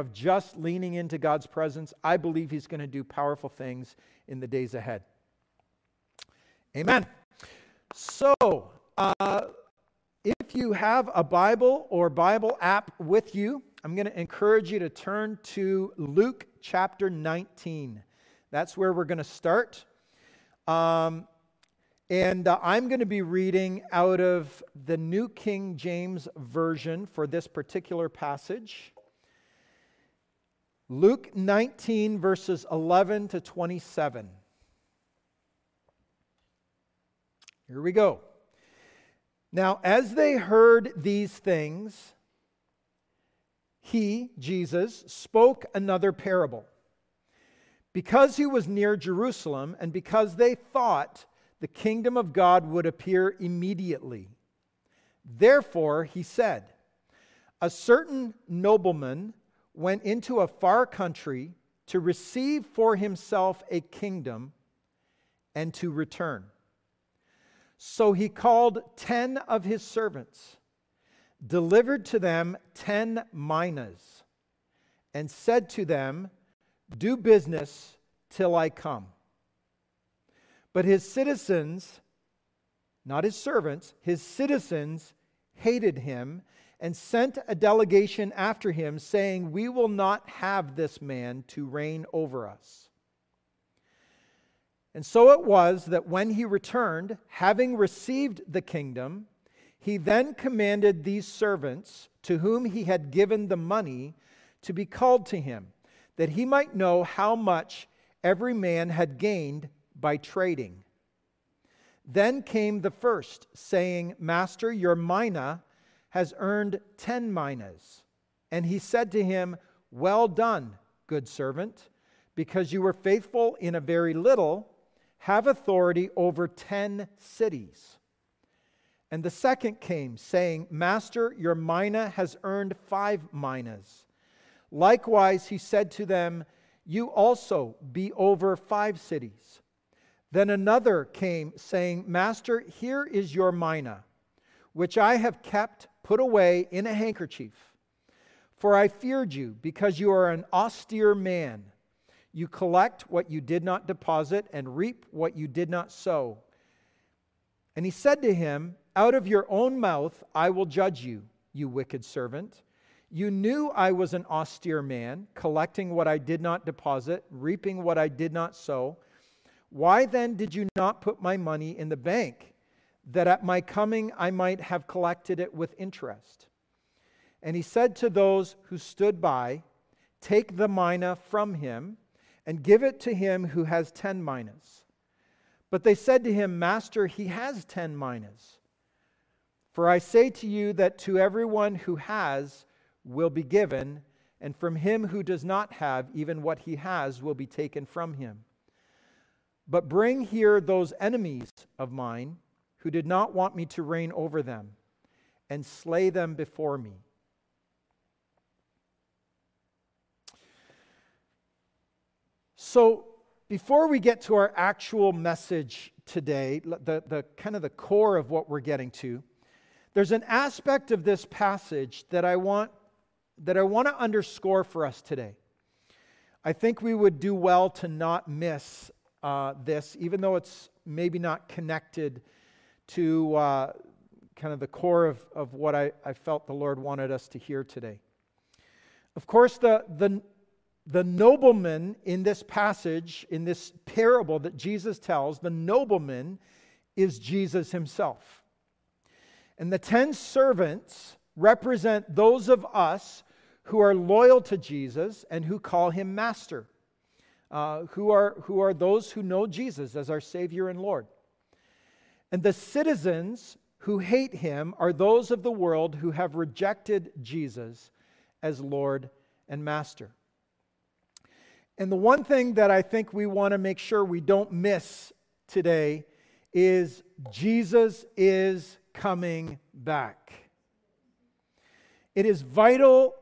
of just leaning into God's presence, I believe He's going to do powerful things in the days ahead. Amen. So, uh, if you have a Bible or Bible app with you, I'm going to encourage you to turn to Luke chapter 19. That's where we're going to start. Um, and uh, I'm going to be reading out of the New King James Version for this particular passage. Luke 19, verses 11 to 27. Here we go. Now, as they heard these things, he, Jesus, spoke another parable. Because he was near Jerusalem, and because they thought the kingdom of God would appear immediately. Therefore, he said, A certain nobleman went into a far country to receive for himself a kingdom and to return. So he called ten of his servants, delivered to them ten minas, and said to them, Do business till I come. But his citizens, not his servants, his citizens hated him and sent a delegation after him, saying, We will not have this man to reign over us. And so it was that when he returned, having received the kingdom, he then commanded these servants to whom he had given the money to be called to him, that he might know how much every man had gained by trading. Then came the first, saying, Master, your mina has earned ten minas. And he said to him, Well done, good servant, because you were faithful in a very little have authority over 10 cities. And the second came, saying, Master, your mina has earned five minas. Likewise, he said to them, You also be over five cities. Then another came, saying, Master, here is your mina, which I have kept put away in a handkerchief. For I feared you, because you are an austere man you collect what you did not deposit and reap what you did not sow. And he said to him, Out of your own mouth I will judge you, you wicked servant. You knew I was an austere man, collecting what I did not deposit, reaping what I did not sow. Why then did you not put my money in the bank, that at my coming I might have collected it with interest? And he said to those who stood by, Take the mina from him and give it to him who has ten minas. But they said to him, Master, he has ten minas. For I say to you that to everyone who has will be given, and from him who does not have, even what he has will be taken from him. But bring here those enemies of mine who did not want me to reign over them, and slay them before me. So, before we get to our actual message today, the, the kind of the core of what we're getting to, there's an aspect of this passage that I want that I want to underscore for us today. I think we would do well to not miss uh, this, even though it's maybe not connected to uh, kind of the core of, of what I, I felt the Lord wanted us to hear today. Of course, the, the, the nobleman in this passage, in this parable that Jesus tells, the nobleman is Jesus himself. And the ten servants represent those of us who are loyal to Jesus and who call him master, uh, who, are, who are those who know Jesus as our Savior and Lord. And the citizens who hate him are those of the world who have rejected Jesus as Lord and Master. And the one thing that I think we want to make sure we don't miss today is Jesus is coming back. It is vital,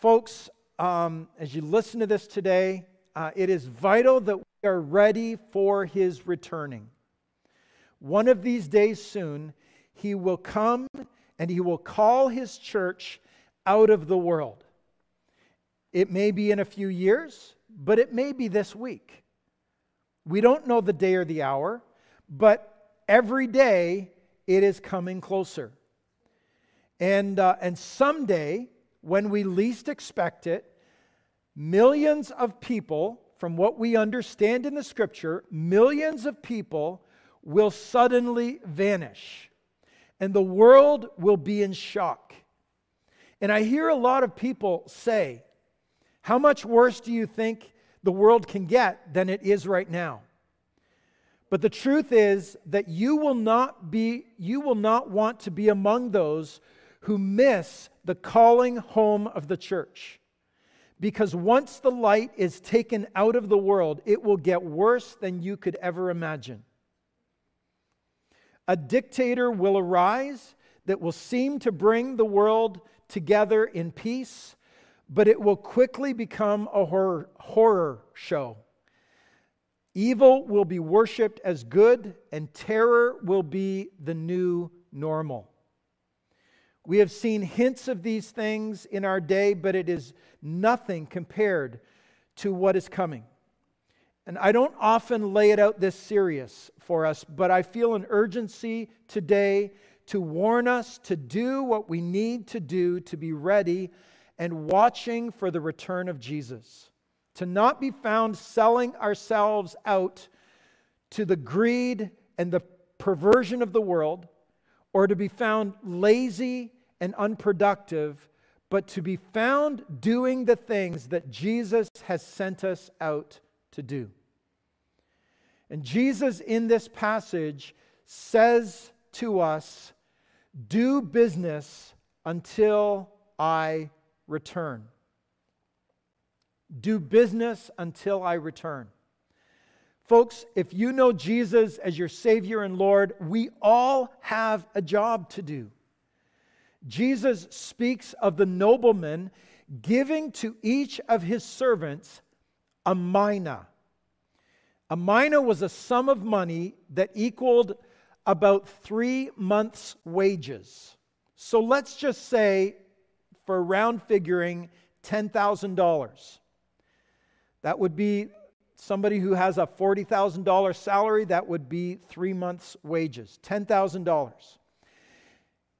folks, um, as you listen to this today, uh, it is vital that we are ready for his returning. One of these days soon, he will come and he will call his church out of the world. It may be in a few years, but it may be this week. We don't know the day or the hour, but every day it is coming closer. And, uh, and someday, when we least expect it, millions of people, from what we understand in the scripture, millions of people will suddenly vanish. And the world will be in shock. And I hear a lot of people say, How much worse do you think the world can get than it is right now? But the truth is that you will not be you will not want to be among those who miss the calling home of the church. Because once the light is taken out of the world, it will get worse than you could ever imagine. A dictator will arise that will seem to bring the world together in peace, but it will quickly become a horror, horror show. Evil will be worshiped as good, and terror will be the new normal. We have seen hints of these things in our day, but it is nothing compared to what is coming. And I don't often lay it out this serious for us, but I feel an urgency today to warn us to do what we need to do to be ready and watching for the return of Jesus to not be found selling ourselves out to the greed and the perversion of the world, or to be found lazy and unproductive, but to be found doing the things that Jesus has sent us out to do. And Jesus, in this passage, says to us, Do business until I return. Do business until I return. Folks, if you know Jesus as your Savior and Lord, we all have a job to do. Jesus speaks of the nobleman giving to each of his servants a mina. A mina was a sum of money that equaled about three months' wages. So let's just say, for round figuring, $10,000. That would be somebody who has a $40,000 salary, that would be three months' wages, $10,000.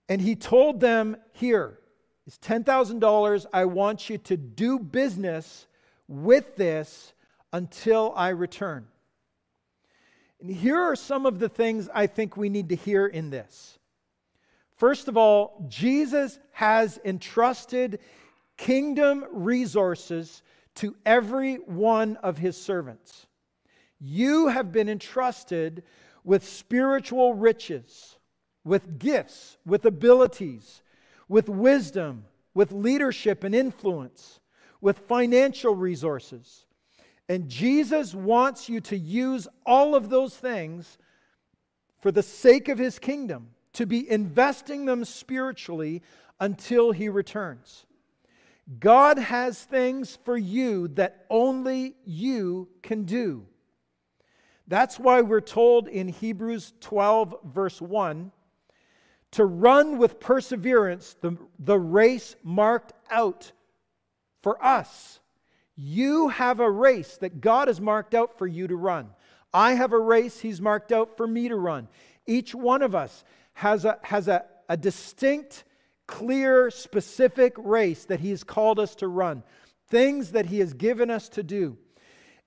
And he told them, Here is $10,000. I want you to do business with this until I return. And here are some of the things I think we need to hear in this. First of all, Jesus has entrusted kingdom resources to every one of his servants. You have been entrusted with spiritual riches, with gifts, with abilities, with wisdom, with leadership and influence, with financial resources. And Jesus wants you to use all of those things for the sake of his kingdom, to be investing them spiritually until he returns. God has things for you that only you can do. That's why we're told in Hebrews 12, verse 1, to run with perseverance the, the race marked out for us. You have a race that God has marked out for you to run. I have a race He's marked out for me to run. Each one of us has a, has a, a distinct clear, specific race that He has called us to run, things that He has given us to do.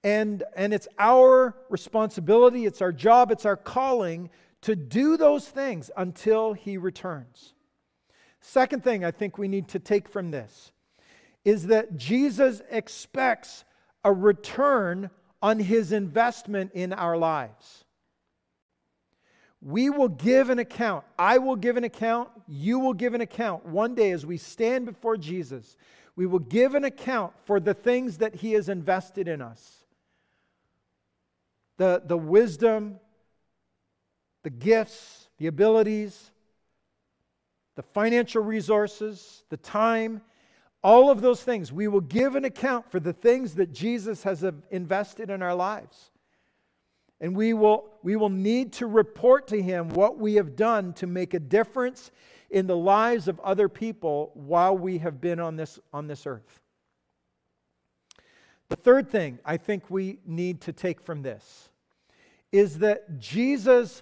And, and it's our responsibility, it's our job, it's our calling to do those things until He returns. Second thing I think we need to take from this is that Jesus expects a return on His investment in our lives. We will give an account. I will give an account. You will give an account. One day, as we stand before Jesus, we will give an account for the things that He has invested in us the, the wisdom, the gifts, the abilities, the financial resources, the time, all of those things. We will give an account for the things that Jesus has invested in our lives. And we will, we will need to report to him what we have done to make a difference in the lives of other people while we have been on this, on this earth. The third thing I think we need to take from this is that Jesus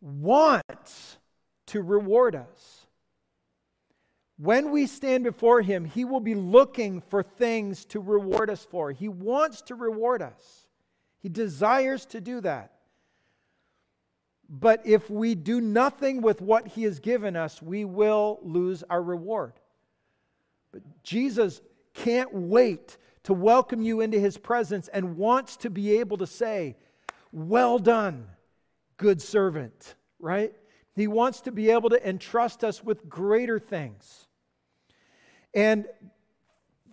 wants to reward us. When we stand before Him, He will be looking for things to reward us for. He wants to reward us, He desires to do that. But if we do nothing with what He has given us, we will lose our reward. But Jesus can't wait to welcome you into His presence and wants to be able to say, Well done, good servant, right? He wants to be able to entrust us with greater things. And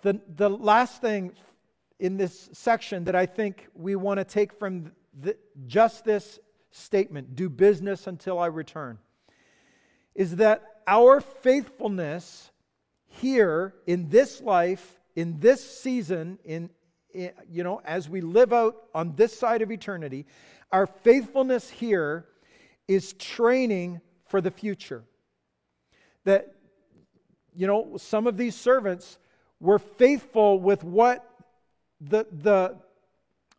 the, the last thing in this section that I think we want to take from the, just this statement do business until I return is that our faithfulness here in this life, in this season, in, in, you know, as we live out on this side of eternity, our faithfulness here is training for the future. That, you know, some of these servants were faithful with what the, the,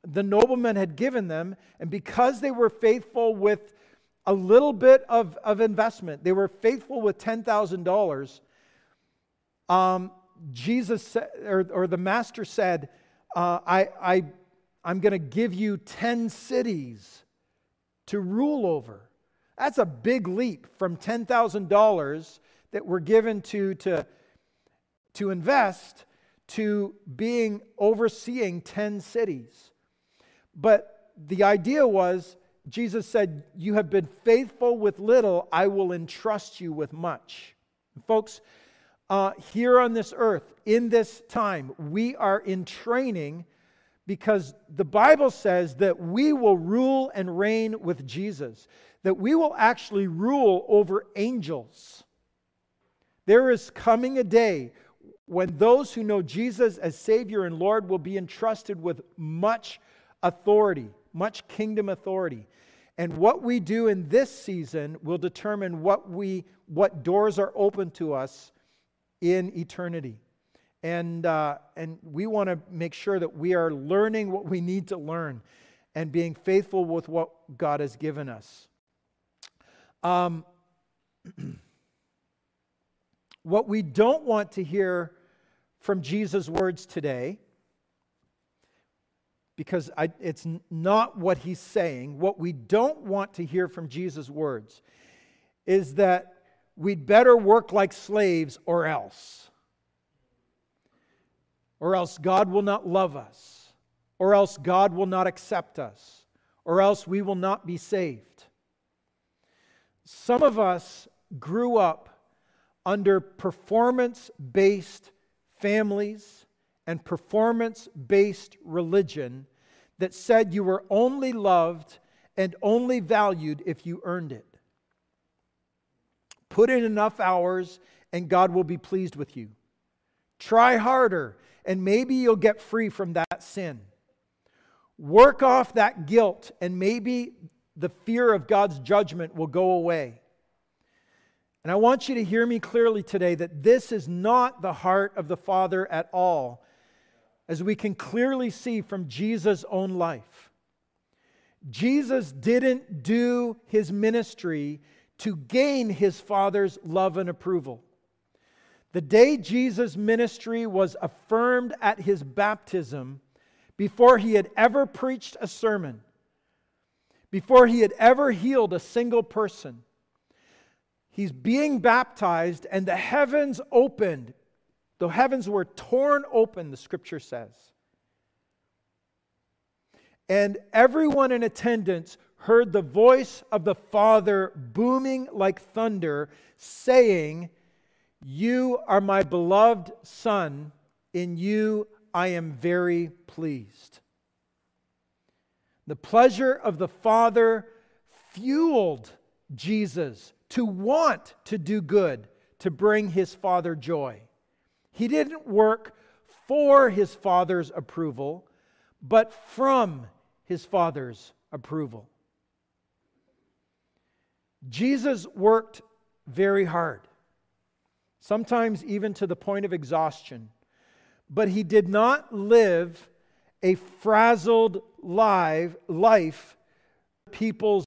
the nobleman had given them, and because they were faithful with a little bit of, of investment, they were faithful with $10,000. Um, Jesus said, or, or the master said, uh, I, I, I'm going to give you 10 cities to rule over. That's a big leap from $10,000 that were given to, to, to invest to being overseeing 10 cities. But the idea was Jesus said, You have been faithful with little, I will entrust you with much. And folks, uh, here on this earth, in this time, we are in training because the Bible says that we will rule and reign with Jesus, that we will actually rule over angels. There is coming a day when those who know Jesus as Savior and Lord will be entrusted with much authority, much kingdom authority. And what we do in this season will determine what, we, what doors are open to us in eternity. And, uh, and we want to make sure that we are learning what we need to learn and being faithful with what God has given us. Um, what we don't want to hear from Jesus' words today, because I, it's not what he's saying, what we don't want to hear from Jesus' words is that we'd better work like slaves or else. Or else God will not love us, or else God will not accept us, or else we will not be saved. Some of us grew up under performance based families and performance based religion that said you were only loved and only valued if you earned it. Put in enough hours and God will be pleased with you. Try harder and maybe you'll get free from that sin. Work off that guilt, and maybe the fear of God's judgment will go away. And I want you to hear me clearly today that this is not the heart of the Father at all, as we can clearly see from Jesus' own life. Jesus didn't do his ministry to gain his Father's love and approval. The day Jesus' ministry was affirmed at his baptism, before he had ever preached a sermon, before he had ever healed a single person, he's being baptized and the heavens opened. The heavens were torn open, the scripture says. And everyone in attendance heard the voice of the Father booming like thunder, saying, you are my beloved Son. In you I am very pleased. The pleasure of the Father fueled Jesus to want to do good, to bring his Father joy. He didn't work for his Father's approval, but from his Father's approval. Jesus worked very hard sometimes even to the point of exhaustion. But he did not live a frazzled life, life people's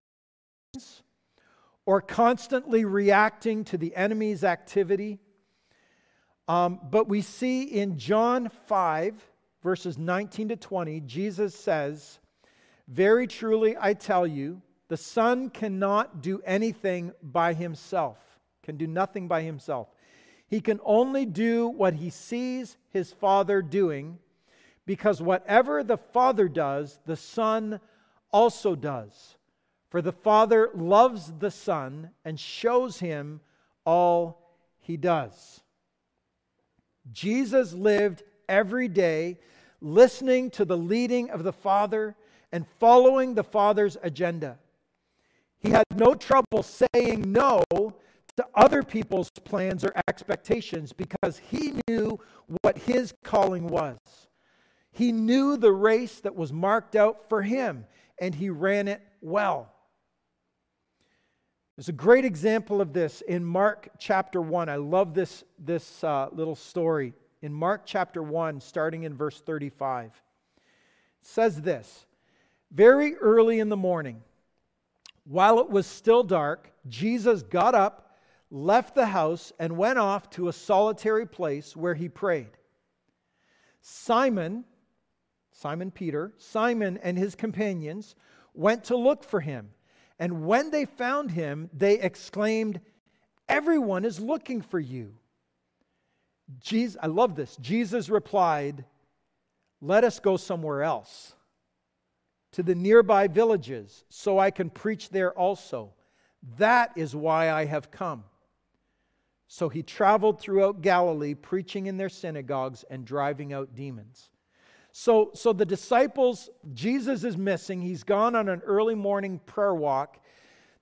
or constantly reacting to the enemy's activity. Um, but we see in John 5, verses 19 to 20, Jesus says, Very truly I tell you, the Son cannot do anything by himself, can do nothing by himself. He can only do what he sees his Father doing, because whatever the Father does, the Son also does. For the Father loves the Son and shows him all he does. Jesus lived every day listening to the leading of the Father and following the Father's agenda. He had no trouble saying no to other people's plans or expectations because he knew what his calling was. He knew the race that was marked out for him, and he ran it well. There's a great example of this in Mark chapter 1. I love this, this uh, little story. In Mark chapter 1, starting in verse 35, it says this Very early in the morning, while it was still dark, Jesus got up, left the house, and went off to a solitary place where he prayed. Simon, Simon Peter, Simon and his companions went to look for him. And when they found him, they exclaimed, Everyone is looking for you. Jesus, I love this. Jesus replied, Let us go somewhere else to the nearby villages so I can preach there also. That is why I have come. So he traveled throughout Galilee, preaching in their synagogues and driving out demons. So, so the disciples, Jesus is missing. He's gone on an early morning prayer walk.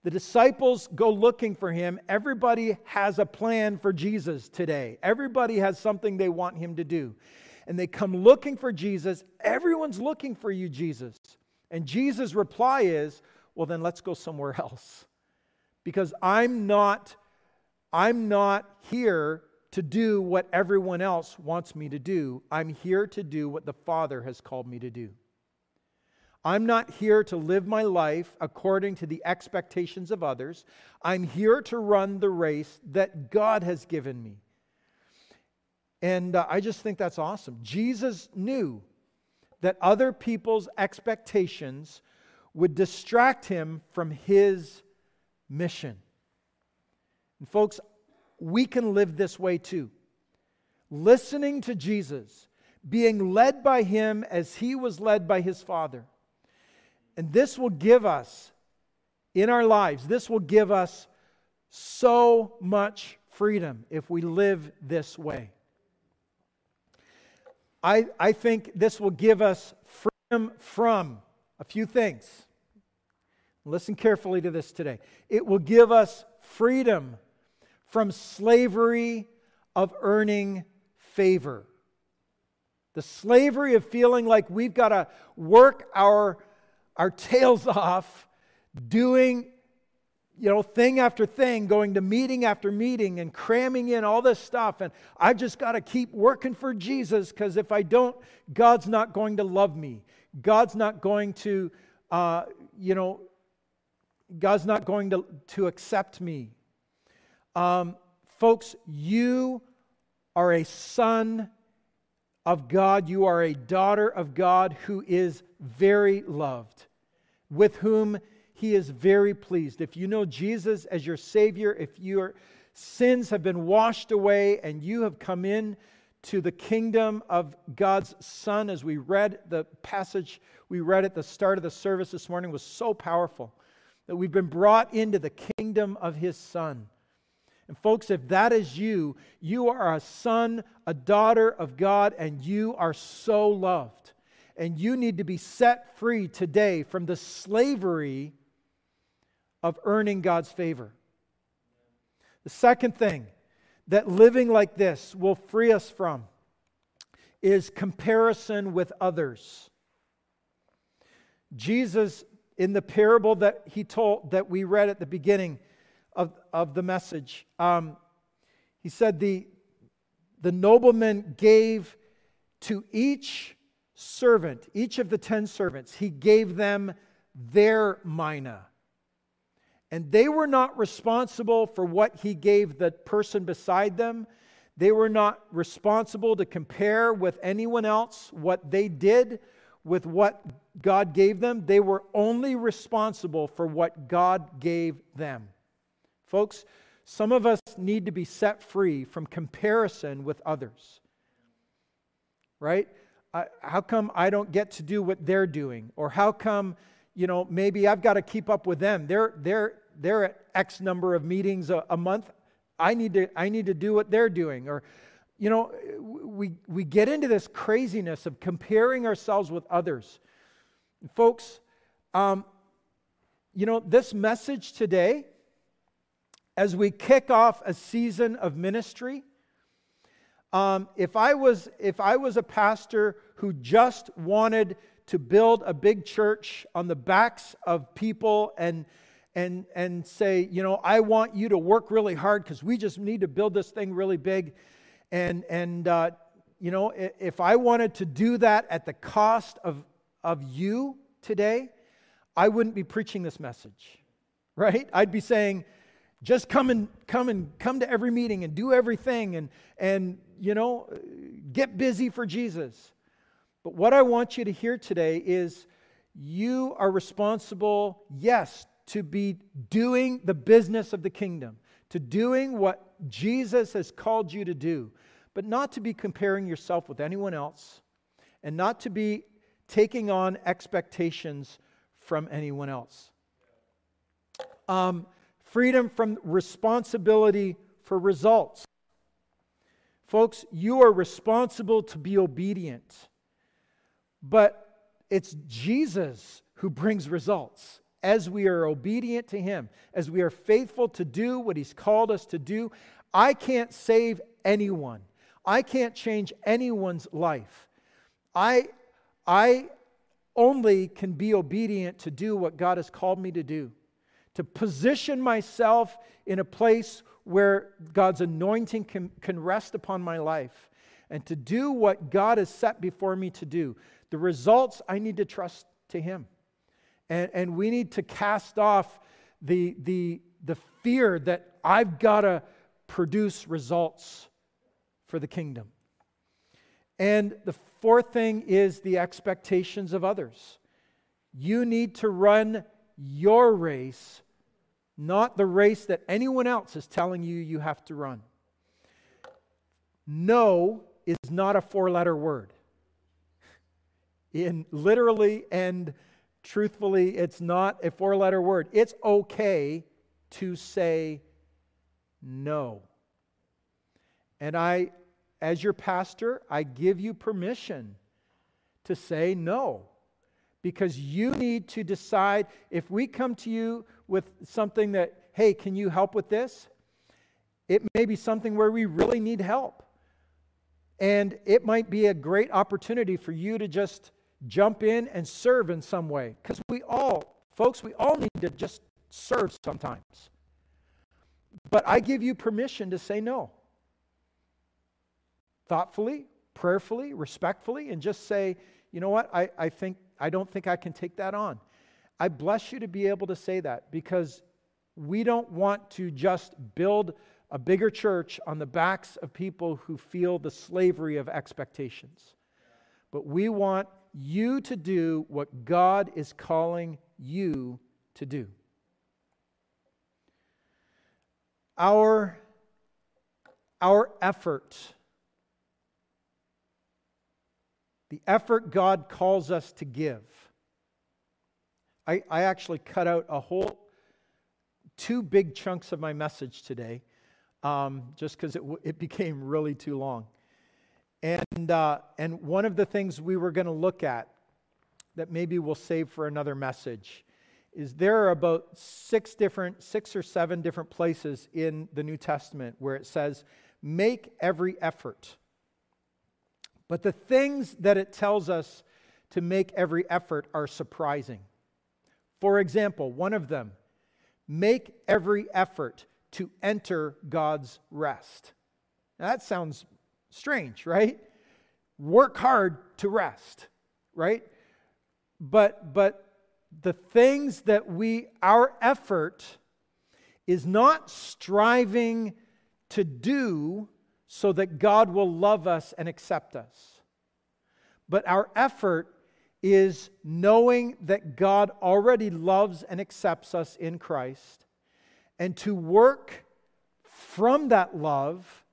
The disciples go looking for him. Everybody has a plan for Jesus today. Everybody has something they want him to do. And they come looking for Jesus. Everyone's looking for you, Jesus. And Jesus' reply is, well, then let's go somewhere else. Because I'm not, I'm not here to do what everyone else wants me to do. I'm here to do what the Father has called me to do. I'm not here to live my life according to the expectations of others. I'm here to run the race that God has given me. And uh, I just think that's awesome. Jesus knew that other people's expectations would distract him from his mission. And folks, we can live this way too. Listening to Jesus, being led by him as he was led by his Father. And this will give us, in our lives, this will give us so much freedom if we live this way. I, I think this will give us freedom from a few things. Listen carefully to this today. It will give us freedom from slavery of earning favor. The slavery of feeling like we've got to work our, our tails off doing you know, thing after thing, going to meeting after meeting and cramming in all this stuff. And I've just got to keep working for Jesus because if I don't, God's not going to love me. God's not going to, uh, you know, God's not going to, to accept me. Um, folks, you are a son of God. You are a daughter of God who is very loved, with whom he is very pleased. If you know Jesus as your Savior, if your sins have been washed away and you have come in to the kingdom of God's Son, as we read the passage we read at the start of the service this morning, was so powerful that we've been brought into the kingdom of His Son. And, folks, if that is you, you are a son, a daughter of God, and you are so loved. And you need to be set free today from the slavery of earning God's favor. The second thing that living like this will free us from is comparison with others. Jesus, in the parable that he told, that we read at the beginning of, of the message, um, he said, the, the nobleman gave to each servant, each of the 10 servants, he gave them their mina. And they were not responsible for what he gave the person beside them. They were not responsible to compare with anyone else what they did with what God gave them. They were only responsible for what God gave them. Folks, some of us need to be set free from comparison with others. Right? how come I don't get to do what they're doing? Or how come, you know, maybe I've got to keep up with them? They're, they're, they're at X number of meetings a, a month. I need, to, I need to do what they're doing. Or, you know, we, we get into this craziness of comparing ourselves with others. Folks, um, you know, this message today, as we kick off a season of ministry, um, if, I was, if I was a pastor who just wanted to build a big church on the backs of people and, and, and say, you know, I want you to work really hard because we just need to build this thing really big. And, and uh, you know, if I wanted to do that at the cost of, of you today, I wouldn't be preaching this message, right? I'd be saying, just come and come and come to every meeting and do everything and and you know get busy for Jesus. But what I want you to hear today is you are responsible, yes, to be doing the business of the kingdom, to doing what Jesus has called you to do, but not to be comparing yourself with anyone else and not to be taking on expectations from anyone else. Um, freedom from responsibility for results. Folks, you are responsible to be obedient, but it's Jesus who brings results. As we are obedient to Him, as we are faithful to do what He's called us to do, I can't save anyone. I can't change anyone's life. I, I only can be obedient to do what God has called me to do to position myself in a place where God's anointing can, can rest upon my life and to do what God has set before me to do. The results, I need to trust to Him. And, and we need to cast off the, the, the fear that I've got to produce results for the kingdom. And the fourth thing is the expectations of others. You need to run your race not the race that anyone else is telling you you have to run. No is not a four letter word. In literally and truthfully, it's not a four letter word. It's okay to say no. And I, as your pastor, I give you permission to say no because you need to decide if we come to you with something that, hey, can you help with this? It may be something where we really need help. And it might be a great opportunity for you to just jump in and serve in some way. Because we all, folks, we all need to just serve sometimes. But I give you permission to say no. Thoughtfully, prayerfully, respectfully, and just say, you know what, I, I think I don't think I can take that on. I bless you to be able to say that because we don't want to just build a bigger church on the backs of people who feel the slavery of expectations. But we want you to do what God is calling you to do. Our, our effort, the effort God calls us to give, I, I actually cut out a whole two big chunks of my message today um, just because it, it became really too long. And, uh, and one of the things we were going to look at that maybe we'll save for another message is there are about six different, six or seven different places in the New Testament where it says, make every effort. But the things that it tells us to make every effort are surprising. For example, one of them, make every effort to enter God's rest. Now, that sounds strange, right? Work hard to rest. right? But but the things that we our effort is not striving to do so that God will love us and accept us. But our effort is knowing that God already loves and accepts us in Christ and to work from that love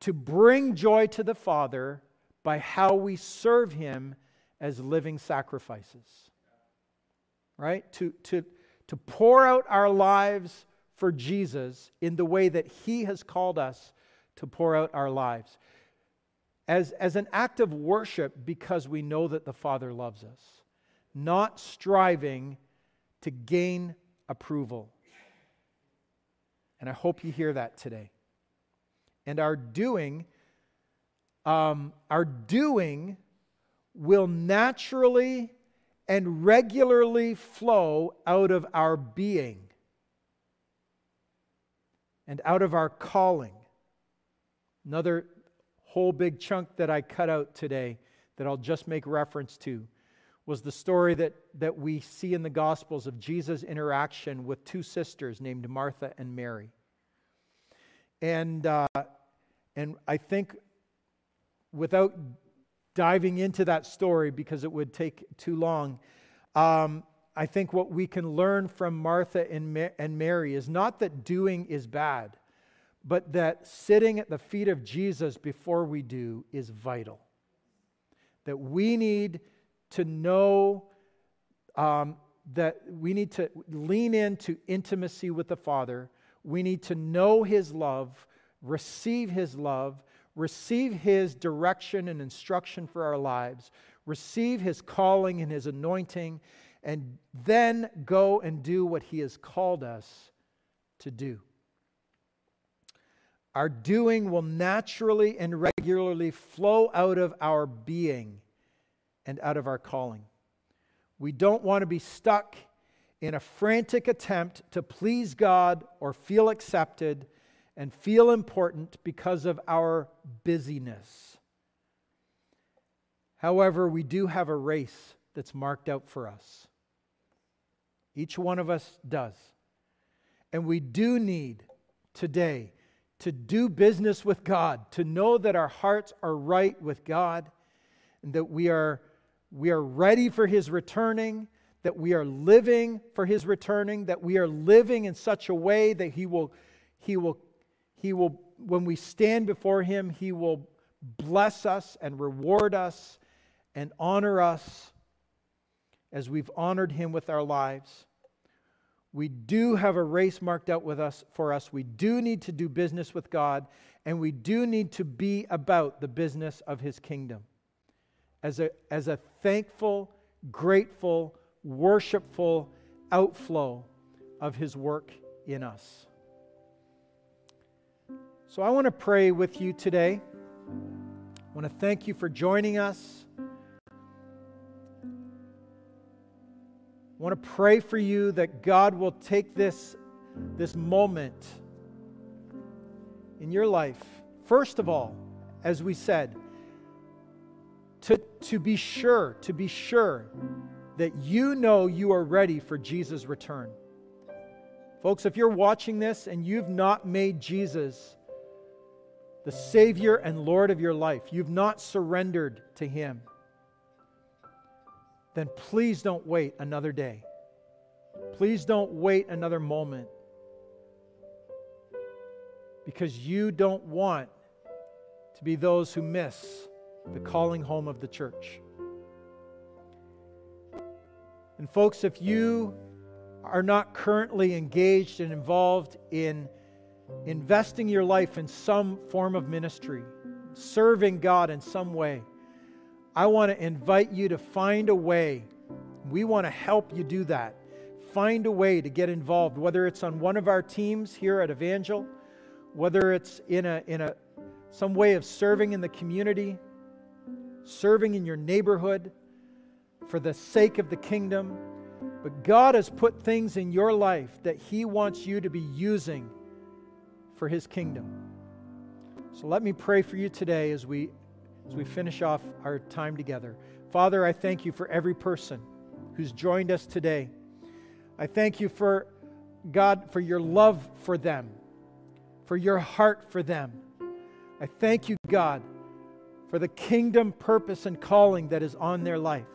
to bring joy to the Father by how we serve Him as living sacrifices. Right? To, to, to pour out our lives for Jesus in the way that He has called us to pour out our lives. As, as an act of worship because we know that the Father loves us, not striving to gain approval. And I hope you hear that today. And our doing, um, our doing will naturally and regularly flow out of our being and out of our calling. Another whole big chunk that I cut out today that I'll just make reference to was the story that, that we see in the Gospels of Jesus' interaction with two sisters named Martha and Mary. And, uh, and I think without diving into that story because it would take too long, um, I think what we can learn from Martha and, Ma- and Mary is not that doing is bad, but that sitting at the feet of Jesus before we do is vital. That we need to know um, that we need to lean into intimacy with the Father. We need to know His love, receive His love, receive His direction and instruction for our lives, receive His calling and His anointing, and then go and do what He has called us to do. Our doing will naturally and regularly flow out of our being and out of our calling. We don't want to be stuck in a frantic attempt to please God or feel accepted and feel important because of our busyness. However, we do have a race that's marked out for us. Each one of us does. And we do need today to do business with God, to know that our hearts are right with God, and that we are, we are ready for His returning, that we are living for His returning, that we are living in such a way that He will, He will, He will, when we stand before Him, He will bless us and reward us and honor us as we've honored Him with our lives. We do have a race marked out with us for us. We do need to do business with God, and we do need to be about the business of his kingdom. As a, as a thankful, grateful, worshipful outflow of his work in us. So I want to pray with you today. I want to thank you for joining us. I want to pray for you that God will take this, this moment in your life, first of all, as we said, to, to be sure, to be sure that you know you are ready for Jesus' return. Folks, if you're watching this and you've not made Jesus the Savior and Lord of your life, you've not surrendered to Him, then please don't wait another day. Please don't wait another moment. Because you don't want to be those who miss the calling home of the church. And, folks, if you are not currently engaged and involved in investing your life in some form of ministry, serving God in some way, I want to invite you to find a way. We want to help you do that. Find a way to get involved, whether it's on one of our teams here at Evangel, whether it's in a, in a some way of serving in the community, serving in your neighborhood for the sake of the kingdom. But God has put things in your life that He wants you to be using for His kingdom. So let me pray for you today as we as we finish off our time together. Father, I thank you for every person who's joined us today. I thank you for, God, for your love for them, for your heart for them. I thank you, God, for the kingdom purpose and calling that is on their life.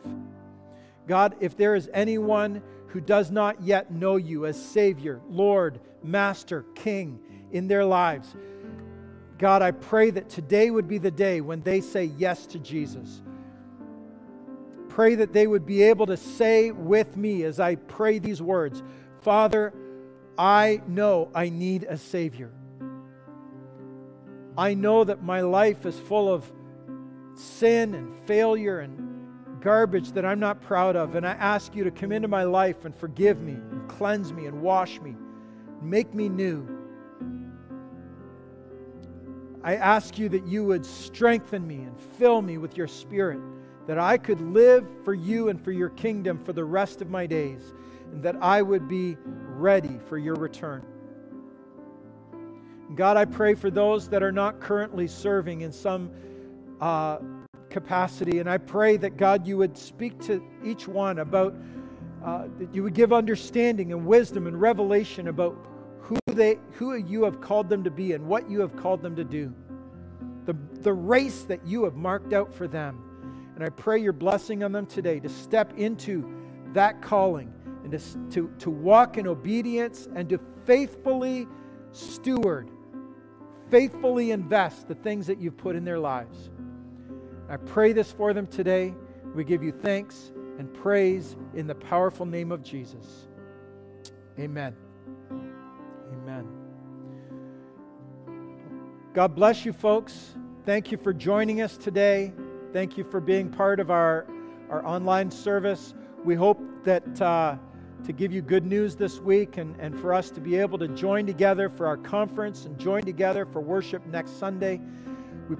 God, if there is anyone who does not yet know you as Savior, Lord, Master, King in their lives, God, I pray that today would be the day when they say yes to Jesus. Pray that they would be able to say with me as I pray these words Father, I know I need a Savior. I know that my life is full of sin and failure and garbage that I'm not proud of. And I ask you to come into my life and forgive me and cleanse me and wash me, make me new. I ask you that you would strengthen me and fill me with your spirit, that I could live for you and for your kingdom for the rest of my days, and that I would be ready for your return. God, I pray for those that are not currently serving in some uh, capacity. And I pray that God, you would speak to each one about, uh, that you would give understanding and wisdom and revelation about they, who you have called them to be and what you have called them to do. The, the race that you have marked out for them. And I pray your blessing on them today to step into that calling and to, to, to walk in obedience and to faithfully steward, faithfully invest the things that you've put in their lives. I pray this for them today. We give you thanks and praise in the powerful name of Jesus. Amen. Amen. God bless you, folks. Thank you for joining us today. Thank you for being part of our, our online service. We hope that uh, to give you good news this week and, and for us to be able to join together for our conference and join together for worship next Sunday. We